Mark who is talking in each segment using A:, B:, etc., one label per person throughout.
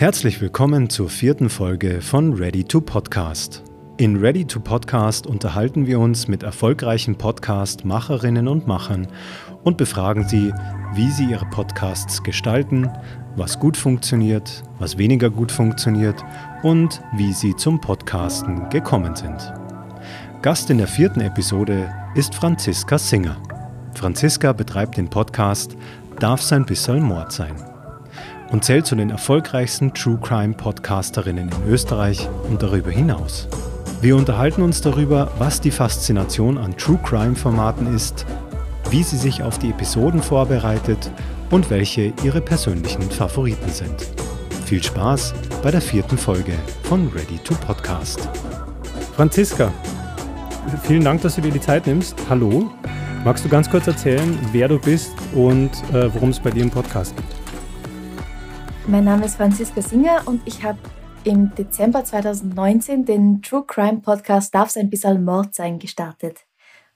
A: Herzlich willkommen zur vierten Folge von Ready to Podcast. In Ready to Podcast unterhalten wir uns mit erfolgreichen Podcast-Macherinnen und Machern und befragen sie, wie sie ihre Podcasts gestalten, was gut funktioniert, was weniger gut funktioniert und wie sie zum Podcasten gekommen sind. Gast in der vierten Episode ist Franziska Singer. Franziska betreibt den Podcast Darf sein bisschen Mord sein und zählt zu den erfolgreichsten True Crime Podcasterinnen in Österreich und darüber hinaus. Wir unterhalten uns darüber, was die Faszination an True Crime Formaten ist, wie sie sich auf die Episoden vorbereitet und welche ihre persönlichen Favoriten sind. Viel Spaß bei der vierten Folge von Ready to Podcast. Franziska, vielen Dank, dass du dir die Zeit nimmst. Hallo. Magst du ganz kurz erzählen, wer du bist und äh, worum es bei dir im Podcast geht?
B: Mein Name ist Franziska Singer und ich habe im Dezember 2019 den True Crime Podcast Darf es ein bisschen Mord sein gestartet.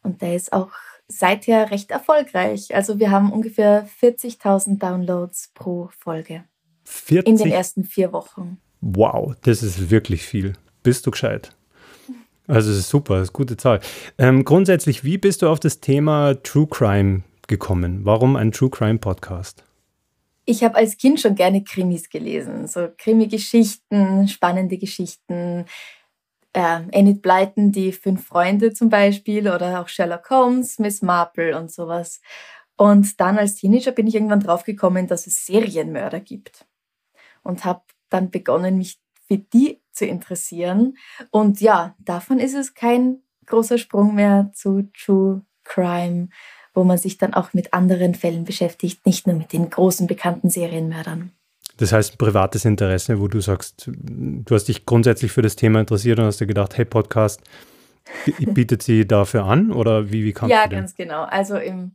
B: Und der ist auch seither recht erfolgreich. Also wir haben ungefähr 40.000 Downloads pro Folge. 40? In den ersten vier Wochen.
A: Wow, das ist wirklich viel. Bist du gescheit? Also es ist super, das ist eine gute Zahl. Ähm, grundsätzlich, wie bist du auf das Thema True Crime gekommen? Warum ein True Crime Podcast?
B: Ich habe als Kind schon gerne Krimis gelesen, so Krimi-Geschichten, spannende Geschichten. Äh, Enid Blyton, die fünf Freunde zum Beispiel, oder auch Sherlock Holmes, Miss Marple und sowas. Und dann als Teenager bin ich irgendwann draufgekommen, dass es Serienmörder gibt. Und habe dann begonnen, mich für die zu interessieren. Und ja, davon ist es kein großer Sprung mehr zu True Crime wo man sich dann auch mit anderen Fällen beschäftigt, nicht nur mit den großen bekannten Serienmördern.
A: Das heißt, privates Interesse, wo du sagst, du hast dich grundsätzlich für das Thema interessiert und hast dir gedacht, hey, Podcast, bietet sie dafür an oder wie, wie du Ja,
B: ganz genau. Also im,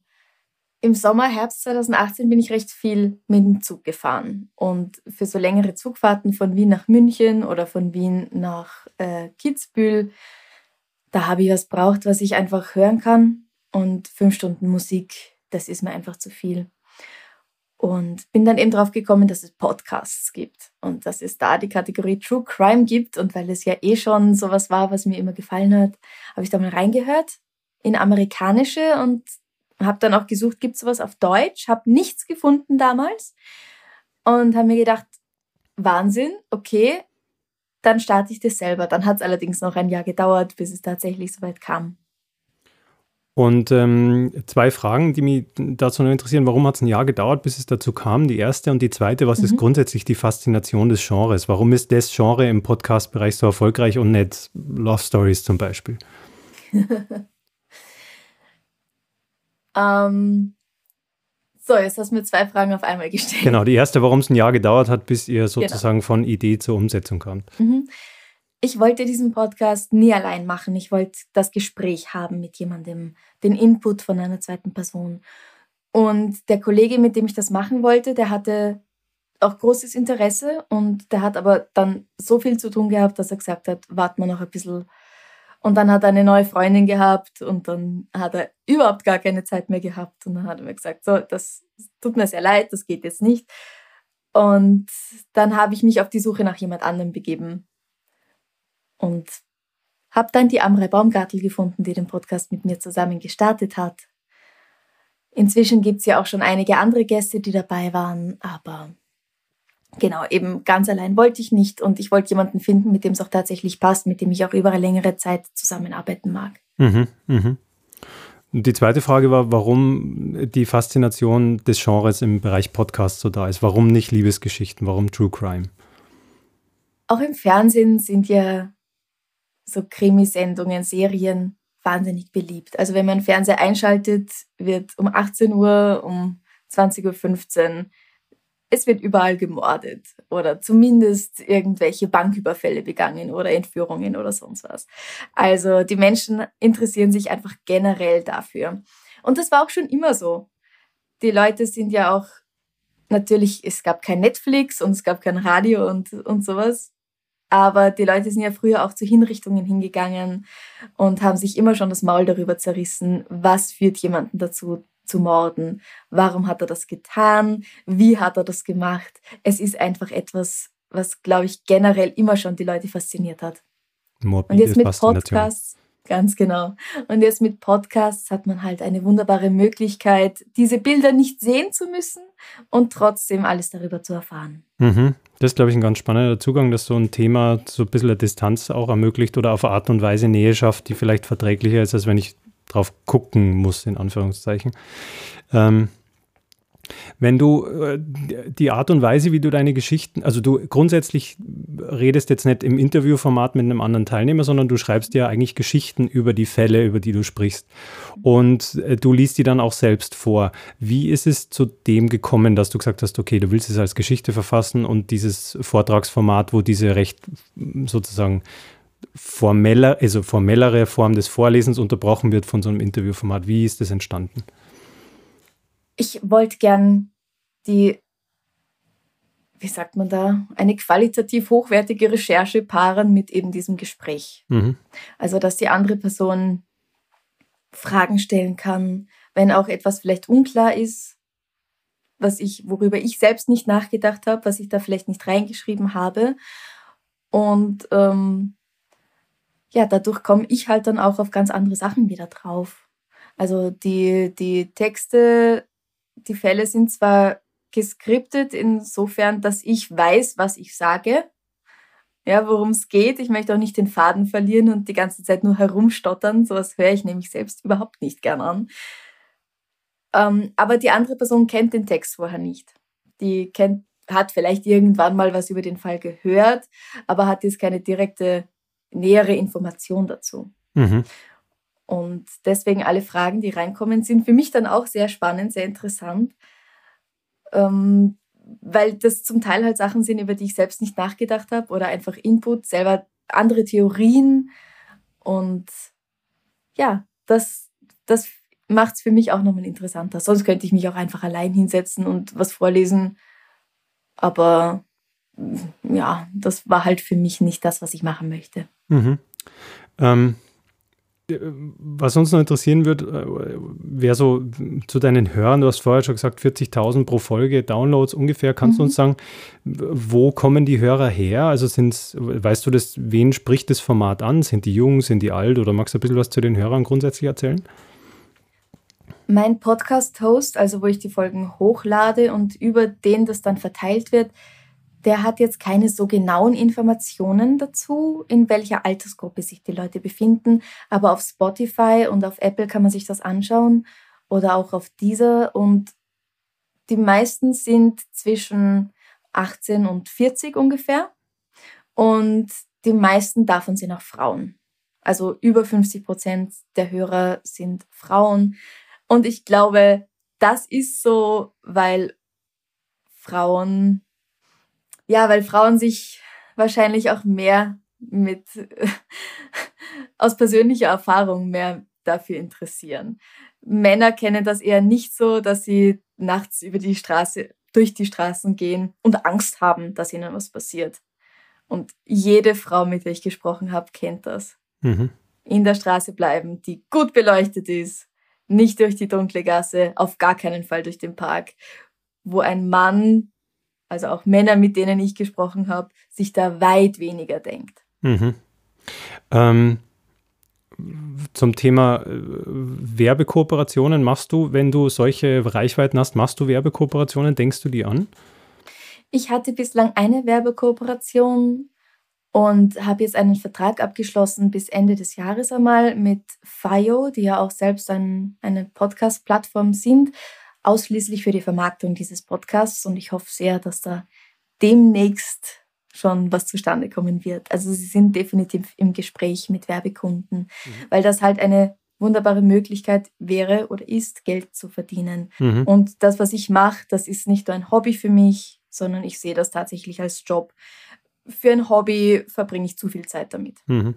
B: im Sommer, Herbst 2018 bin ich recht viel mit dem Zug gefahren. Und für so längere Zugfahrten von Wien nach München oder von Wien nach äh, Kitzbühel, da habe ich was braucht, was ich einfach hören kann und fünf Stunden Musik, das ist mir einfach zu viel. Und bin dann eben drauf gekommen, dass es Podcasts gibt und dass es da die Kategorie True Crime gibt. Und weil es ja eh schon sowas war, was mir immer gefallen hat, habe ich da mal reingehört in amerikanische und habe dann auch gesucht, gibt es sowas auf Deutsch? Habe nichts gefunden damals und habe mir gedacht, Wahnsinn, okay, dann starte ich das selber. Dann hat es allerdings noch ein Jahr gedauert, bis es tatsächlich soweit kam.
A: Und ähm, zwei Fragen, die mich dazu noch interessieren. Warum hat es ein Jahr gedauert, bis es dazu kam? Die erste und die zweite, was mhm. ist grundsätzlich die Faszination des Genres? Warum ist das Genre im Podcast-Bereich so erfolgreich und nicht Love Stories zum Beispiel?
B: ähm, so, jetzt hast du mir zwei Fragen auf einmal gestellt.
A: Genau, die erste, warum es ein Jahr gedauert hat, bis ihr genau. sozusagen genau. von Idee zur Umsetzung kamt.
B: Mhm ich wollte diesen Podcast nie allein machen. Ich wollte das Gespräch haben mit jemandem, den Input von einer zweiten Person. Und der Kollege, mit dem ich das machen wollte, der hatte auch großes Interesse und der hat aber dann so viel zu tun gehabt, dass er gesagt hat, warten wir noch ein bisschen. Und dann hat er eine neue Freundin gehabt und dann hat er überhaupt gar keine Zeit mehr gehabt. Und dann hat er mir gesagt, so, das tut mir sehr leid, das geht jetzt nicht. Und dann habe ich mich auf die Suche nach jemand anderem begeben und habe dann die Amrei Baumgartel gefunden, die den Podcast mit mir zusammen gestartet hat. Inzwischen gibt es ja auch schon einige andere Gäste, die dabei waren, aber genau, eben ganz allein wollte ich nicht und ich wollte jemanden finden, mit dem es auch tatsächlich passt, mit dem ich auch über eine längere Zeit zusammenarbeiten mag.
A: Mhm, mhm. Die zweite Frage war, warum die Faszination des Genres im Bereich Podcast so da ist. Warum nicht Liebesgeschichten? Warum True Crime?
B: Auch im Fernsehen sind ja so Krimisendungen, Serien wahnsinnig beliebt. Also wenn man Fernseher einschaltet, wird um 18 Uhr, um 20.15 Uhr, es wird überall gemordet oder zumindest irgendwelche Banküberfälle begangen oder Entführungen oder sonst was. Also die Menschen interessieren sich einfach generell dafür. Und das war auch schon immer so. Die Leute sind ja auch natürlich, es gab kein Netflix und es gab kein Radio und, und sowas. Aber die Leute sind ja früher auch zu Hinrichtungen hingegangen und haben sich immer schon das Maul darüber zerrissen, was führt jemanden dazu zu morden, warum hat er das getan, wie hat er das gemacht. Es ist einfach etwas was glaube ich, generell immer schon die Leute fasziniert hat.
A: Morbide
B: Und jetzt mit. Podcasts, ganz genau. Und jetzt mit Podcasts hat man halt eine wunderbare Möglichkeit, diese Bilder nicht sehen zu müssen und trotzdem alles darüber zu erfahren.
A: Mhm. Das ist, glaube ich, ein ganz spannender Zugang, dass so ein Thema so ein bisschen eine Distanz auch ermöglicht oder auf eine Art und Weise Nähe schafft, die vielleicht verträglicher ist, als wenn ich drauf gucken muss, in Anführungszeichen. Ähm, wenn du äh, die Art und Weise, wie du deine Geschichten, also du grundsätzlich redest jetzt nicht im Interviewformat mit einem anderen Teilnehmer, sondern du schreibst ja eigentlich Geschichten über die Fälle, über die du sprichst. Und äh, du liest die dann auch selbst vor. Wie ist es zu dem gekommen, dass du gesagt hast, okay, du willst es als Geschichte verfassen und dieses Vortragsformat, wo diese recht sozusagen formeller, also formellere Form des Vorlesens unterbrochen wird von so einem Interviewformat. Wie ist das entstanden?
B: Ich wollte gern die, wie sagt man da, eine qualitativ hochwertige Recherche paaren mit eben diesem Gespräch.
A: Mhm.
B: Also, dass die andere Person Fragen stellen kann, wenn auch etwas vielleicht unklar ist, was ich, worüber ich selbst nicht nachgedacht habe, was ich da vielleicht nicht reingeschrieben habe. Und ähm, ja, dadurch komme ich halt dann auch auf ganz andere Sachen wieder drauf. Also die, die Texte, die Fälle sind zwar geskriptet insofern, dass ich weiß, was ich sage, ja, worum es geht. Ich möchte auch nicht den Faden verlieren und die ganze Zeit nur herumstottern. Sowas höre ich nämlich selbst überhaupt nicht gern an. Ähm, aber die andere Person kennt den Text vorher nicht. Die kennt, hat vielleicht irgendwann mal was über den Fall gehört, aber hat jetzt keine direkte nähere Information dazu.
A: Mhm.
B: Und deswegen alle Fragen, die reinkommen, sind für mich dann auch sehr spannend, sehr interessant, ähm, weil das zum Teil halt Sachen sind, über die ich selbst nicht nachgedacht habe oder einfach Input, selber andere Theorien. Und ja, das, das macht es für mich auch nochmal interessanter. Sonst könnte ich mich auch einfach allein hinsetzen und was vorlesen. Aber ja, das war halt für mich nicht das, was ich machen möchte.
A: Mhm. Ähm, was uns noch interessieren wird, wäre so zu deinen Hörern, du hast vorher schon gesagt, 40.000 pro Folge Downloads ungefähr. Kannst mhm. du uns sagen, wo kommen die Hörer her? Also sind weißt du das, wen spricht das Format an? Sind die jung, sind die alt oder magst du ein bisschen was zu den Hörern grundsätzlich erzählen?
B: Mein Podcast-Host, also wo ich die Folgen hochlade und über den das dann verteilt wird, der hat jetzt keine so genauen Informationen dazu, in welcher Altersgruppe sich die Leute befinden. Aber auf Spotify und auf Apple kann man sich das anschauen oder auch auf dieser. Und die meisten sind zwischen 18 und 40 ungefähr. Und die meisten davon sind auch Frauen. Also über 50 Prozent der Hörer sind Frauen. Und ich glaube, das ist so, weil Frauen ja, weil Frauen sich wahrscheinlich auch mehr mit aus persönlicher Erfahrung mehr dafür interessieren. Männer kennen das eher nicht so, dass sie nachts über die Straße, durch die Straßen gehen und Angst haben, dass ihnen was passiert. Und jede Frau, mit der ich gesprochen habe, kennt das.
A: Mhm.
B: In der Straße bleiben, die gut beleuchtet ist, nicht durch die dunkle Gasse, auf gar keinen Fall durch den Park, wo ein Mann also auch Männer, mit denen ich gesprochen habe, sich da weit weniger denkt.
A: Mhm. Ähm, zum Thema äh, Werbekooperationen machst du, wenn du solche Reichweiten hast, machst du Werbekooperationen? Denkst du die an?
B: Ich hatte bislang eine Werbekooperation und habe jetzt einen Vertrag abgeschlossen bis Ende des Jahres einmal mit FIO, die ja auch selbst ein, eine Podcast-Plattform sind ausschließlich für die Vermarktung dieses Podcasts und ich hoffe sehr, dass da demnächst schon was zustande kommen wird. Also sie sind definitiv im Gespräch mit Werbekunden, mhm. weil das halt eine wunderbare Möglichkeit wäre oder ist, Geld zu verdienen.
A: Mhm.
B: Und das, was ich mache, das ist nicht nur ein Hobby für mich, sondern ich sehe das tatsächlich als Job. Für ein Hobby verbringe ich zu viel Zeit damit.
A: Mhm.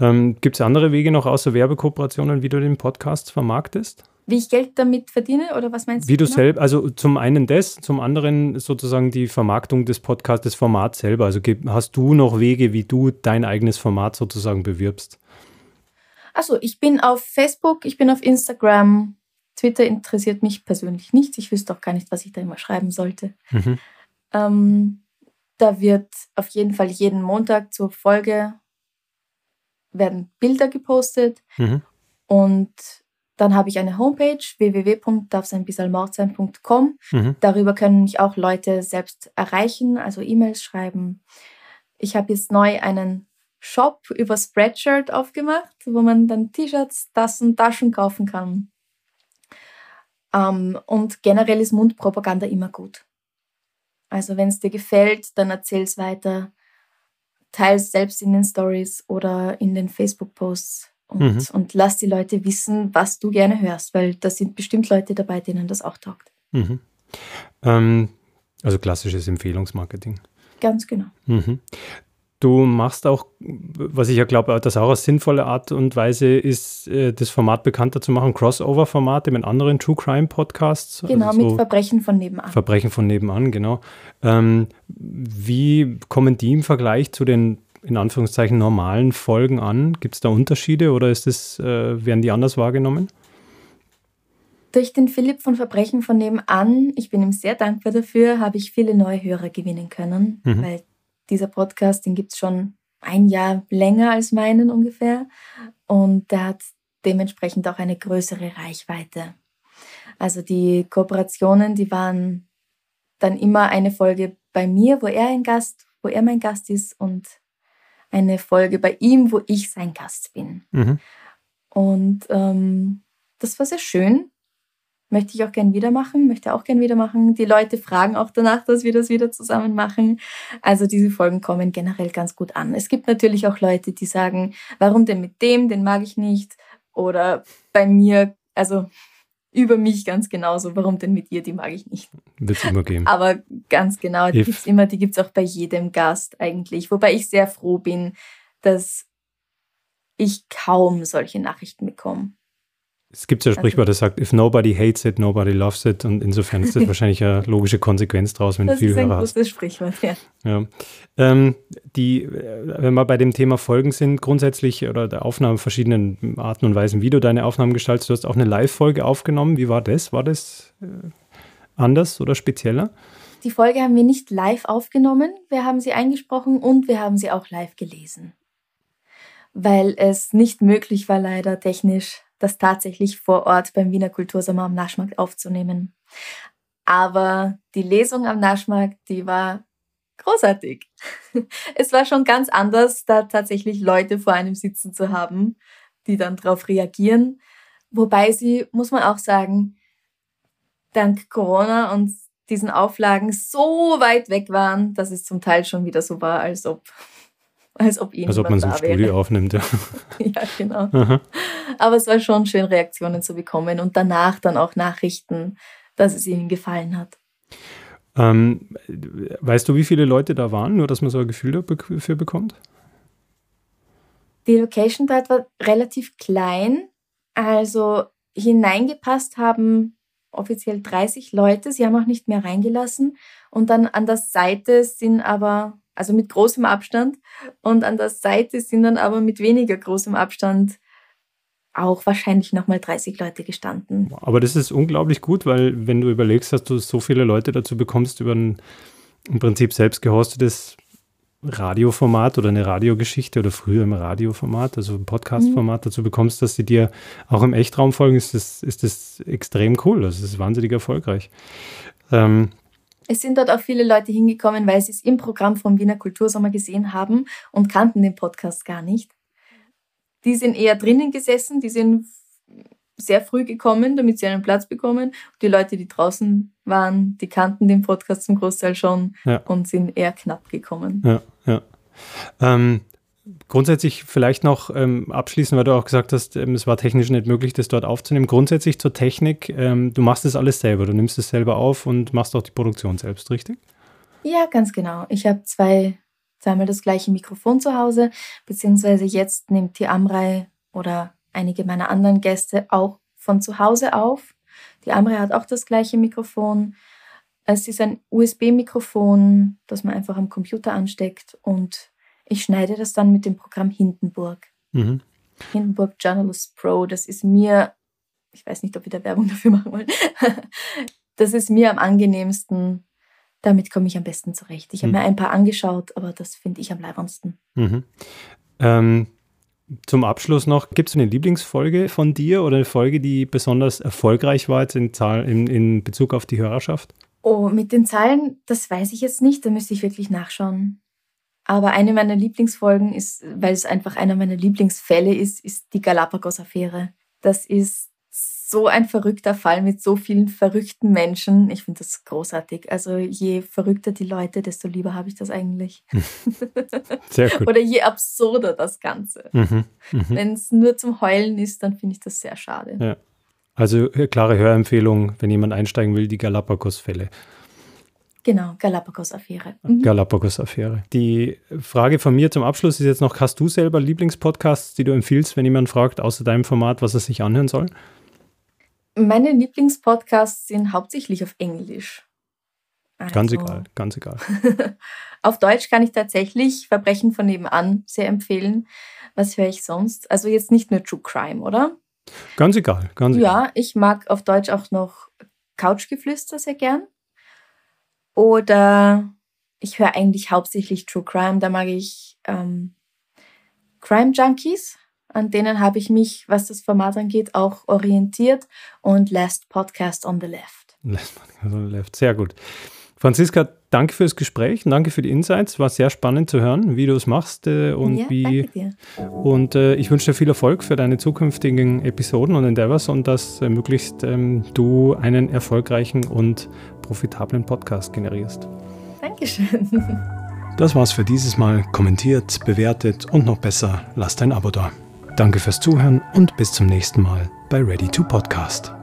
A: Ähm, Gibt es andere Wege noch außer Werbekooperationen, wie du den Podcast vermarktest?
B: Wie ich Geld damit verdiene oder was meinst
A: du? Wie du
B: genau?
A: selbst, also zum einen das, zum anderen sozusagen die Vermarktung des Podcasts, des Formats selber. Also hast du noch Wege, wie du dein eigenes Format sozusagen bewirbst?
B: Also ich bin auf Facebook, ich bin auf Instagram. Twitter interessiert mich persönlich nicht. Ich wüsste auch gar nicht, was ich da immer schreiben sollte.
A: Mhm.
B: Ähm, Da wird auf jeden Fall jeden Montag zur Folge werden Bilder gepostet mhm. und dann habe ich eine Homepage www.darfseinbisalmordsein.com. Mhm. Darüber können mich auch Leute selbst erreichen, also E-Mails schreiben. Ich habe jetzt neu einen Shop über Spreadshirt aufgemacht, wo man dann T-Shirts, Tassen, Taschen kaufen kann. Ähm, und generell ist Mundpropaganda immer gut. Also wenn es dir gefällt, dann erzähl es weiter. Teils selbst in den Stories oder in den Facebook-Posts und, mhm. und lass die Leute wissen, was du gerne hörst, weil da sind bestimmt Leute dabei, denen das auch taugt.
A: Mhm. Ähm, also klassisches Empfehlungsmarketing.
B: Ganz genau.
A: Mhm. Du machst auch, was ich ja glaube, das auch eine sinnvolle Art und Weise ist, äh, das Format bekannter zu machen, Crossover-Formate mit anderen True Crime Podcasts.
B: Genau, also so mit Verbrechen von nebenan.
A: Verbrechen von nebenan, genau. Ähm, wie kommen die im Vergleich zu den in Anführungszeichen normalen Folgen an? Gibt es da Unterschiede oder ist das, äh, werden die anders wahrgenommen?
B: Durch den Philipp von Verbrechen von nebenan, ich bin ihm sehr dankbar dafür, habe ich viele neue Hörer gewinnen können, mhm. weil dieser Podcast, den gibt es schon ein Jahr länger als meinen ungefähr. Und der hat dementsprechend auch eine größere Reichweite. Also die Kooperationen, die waren dann immer eine Folge bei mir, wo er ein Gast, wo er mein Gast ist und eine Folge bei ihm, wo ich sein Gast bin. Mhm. Und ähm, das war sehr schön. Möchte ich auch gern wieder machen, möchte auch gern wieder machen. Die Leute fragen auch danach, dass wir das wieder zusammen machen. Also diese Folgen kommen generell ganz gut an. Es gibt natürlich auch Leute, die sagen, warum denn mit dem, den mag ich nicht. Oder bei mir, also über mich ganz genauso, warum denn mit dir, die mag ich nicht.
A: Wird es immer geben.
B: Aber ganz genau, die gibt es immer, die gibt es auch bei jedem Gast eigentlich. Wobei ich sehr froh bin, dass ich kaum solche Nachrichten bekomme.
A: Es gibt ja ein Sprichwort, das sagt, if nobody hates it, nobody loves it. Und insofern ist das wahrscheinlich eine logische Konsequenz daraus, wenn
B: das
A: du viel Hörer
B: hast. Das ist ein großes Sprichwort, ja.
A: ja. Ähm, die, äh, wenn wir bei dem Thema Folgen sind, grundsätzlich oder der Aufnahme verschiedenen Arten und Weisen, wie du deine Aufnahmen gestaltest, du hast auch eine Live-Folge aufgenommen. Wie war das? War das äh, anders oder spezieller?
B: Die Folge haben wir nicht live aufgenommen, wir haben sie eingesprochen und wir haben sie auch live gelesen. Weil es nicht möglich war, leider technisch das tatsächlich vor Ort beim Wiener Kultursommer am Naschmarkt aufzunehmen. Aber die Lesung am Naschmarkt, die war großartig. Es war schon ganz anders, da tatsächlich Leute vor einem sitzen zu haben, die dann darauf reagieren. Wobei sie, muss man auch sagen, dank Corona und diesen Auflagen so weit weg waren, dass es zum Teil schon wieder so war, als ob als ob,
A: als ob man es im Studio wäre. aufnimmt, ja.
B: ja, genau. Aha. Aber es war schon schön, Reaktionen zu bekommen und danach dann auch Nachrichten, dass es ihnen gefallen hat.
A: Ähm, weißt du, wie viele Leute da waren, nur dass man so ein Gefühl dafür bekommt?
B: Die Location dort war relativ klein. Also hineingepasst haben offiziell 30 Leute. Sie haben auch nicht mehr reingelassen. Und dann an der Seite sind aber also mit großem Abstand. Und an der Seite sind dann aber mit weniger großem Abstand auch wahrscheinlich nochmal 30 Leute gestanden.
A: Aber das ist unglaublich gut, weil wenn du überlegst, dass du so viele Leute dazu bekommst über ein im Prinzip selbst gehostetes Radioformat oder eine Radiogeschichte oder früher im Radioformat, also ein Podcastformat mhm. dazu bekommst, dass sie dir auch im Echtraum folgen, ist das, ist das extrem cool. Das ist wahnsinnig erfolgreich. Ähm,
B: es sind dort auch viele Leute hingekommen, weil sie es im Programm vom Wiener Kultursommer gesehen haben und kannten den Podcast gar nicht. Die sind eher drinnen gesessen, die sind sehr früh gekommen, damit sie einen Platz bekommen. Die Leute, die draußen waren, die kannten den Podcast zum Großteil schon ja. und sind eher knapp gekommen.
A: Ja, ja. Ähm, Grundsätzlich vielleicht noch ähm, abschließen, weil du auch gesagt hast, ähm, es war technisch nicht möglich, das dort aufzunehmen. Grundsätzlich zur Technik, ähm, du machst das alles selber, du nimmst es selber auf und machst auch die Produktion selbst, richtig?
B: Ja, ganz genau. Ich habe zwei, zweimal das gleiche Mikrofon zu Hause, beziehungsweise jetzt nimmt die Amrei oder einige meiner anderen Gäste auch von zu Hause auf. Die Amrei hat auch das gleiche Mikrofon. Es ist ein USB-Mikrofon, das man einfach am Computer ansteckt und ich schneide das dann mit dem Programm Hindenburg. Mhm. Hindenburg Journalist Pro, das ist mir, ich weiß nicht, ob wir da Werbung dafür machen wollen, das ist mir am angenehmsten, damit komme ich am besten zurecht. Ich habe mhm. mir ein paar angeschaut, aber das finde ich am leibendsten.
A: Mhm. Ähm, zum Abschluss noch, gibt es eine Lieblingsfolge von dir oder eine Folge, die besonders erfolgreich war jetzt in, in, in Bezug auf die Hörerschaft?
B: Oh, mit den Zahlen, das weiß ich jetzt nicht, da müsste ich wirklich nachschauen. Aber eine meiner Lieblingsfolgen ist, weil es einfach einer meiner Lieblingsfälle ist, ist die Galapagos-Affäre. Das ist so ein verrückter Fall mit so vielen verrückten Menschen. Ich finde das großartig. Also je verrückter die Leute, desto lieber habe ich das eigentlich.
A: Sehr gut.
B: Oder je absurder das Ganze. Mhm, mh. Wenn es nur zum Heulen ist, dann finde ich das sehr schade.
A: Ja. Also äh, klare Hörempfehlung, wenn jemand einsteigen will, die Galapagos-Fälle.
B: Genau, Galapagos-Affäre.
A: Mhm. Galapagos-Affäre. Die Frage von mir zum Abschluss ist jetzt noch, hast du selber Lieblingspodcasts, die du empfiehlst, wenn jemand fragt, außer deinem Format, was er sich anhören soll?
B: Meine Lieblingspodcasts sind hauptsächlich auf Englisch.
A: Also, ganz egal, ganz egal.
B: auf Deutsch kann ich tatsächlich Verbrechen von nebenan sehr empfehlen. Was höre ich sonst? Also jetzt nicht nur True Crime, oder?
A: Ganz egal, ganz
B: egal. Ja, ich mag auf Deutsch auch noch Couchgeflüster sehr gern. Oder ich höre eigentlich hauptsächlich True Crime. Da mag ich ähm, Crime Junkies. An denen habe ich mich, was das Format angeht, auch orientiert. Und Last Podcast on the Left.
A: Last Podcast on the Left, sehr gut. Franziska, danke fürs Gespräch danke für die Insights. War sehr spannend zu hören, wie du es machst äh, und ja, wie. Und äh, ich wünsche dir viel Erfolg für deine zukünftigen Episoden und Endeavors und dass äh, möglichst ähm, du einen erfolgreichen und profitablen Podcast generierst.
B: Dankeschön.
A: Das war's für dieses Mal. Kommentiert, bewertet und noch besser, lasst ein Abo da. Danke fürs Zuhören und bis zum nächsten Mal bei Ready to Podcast.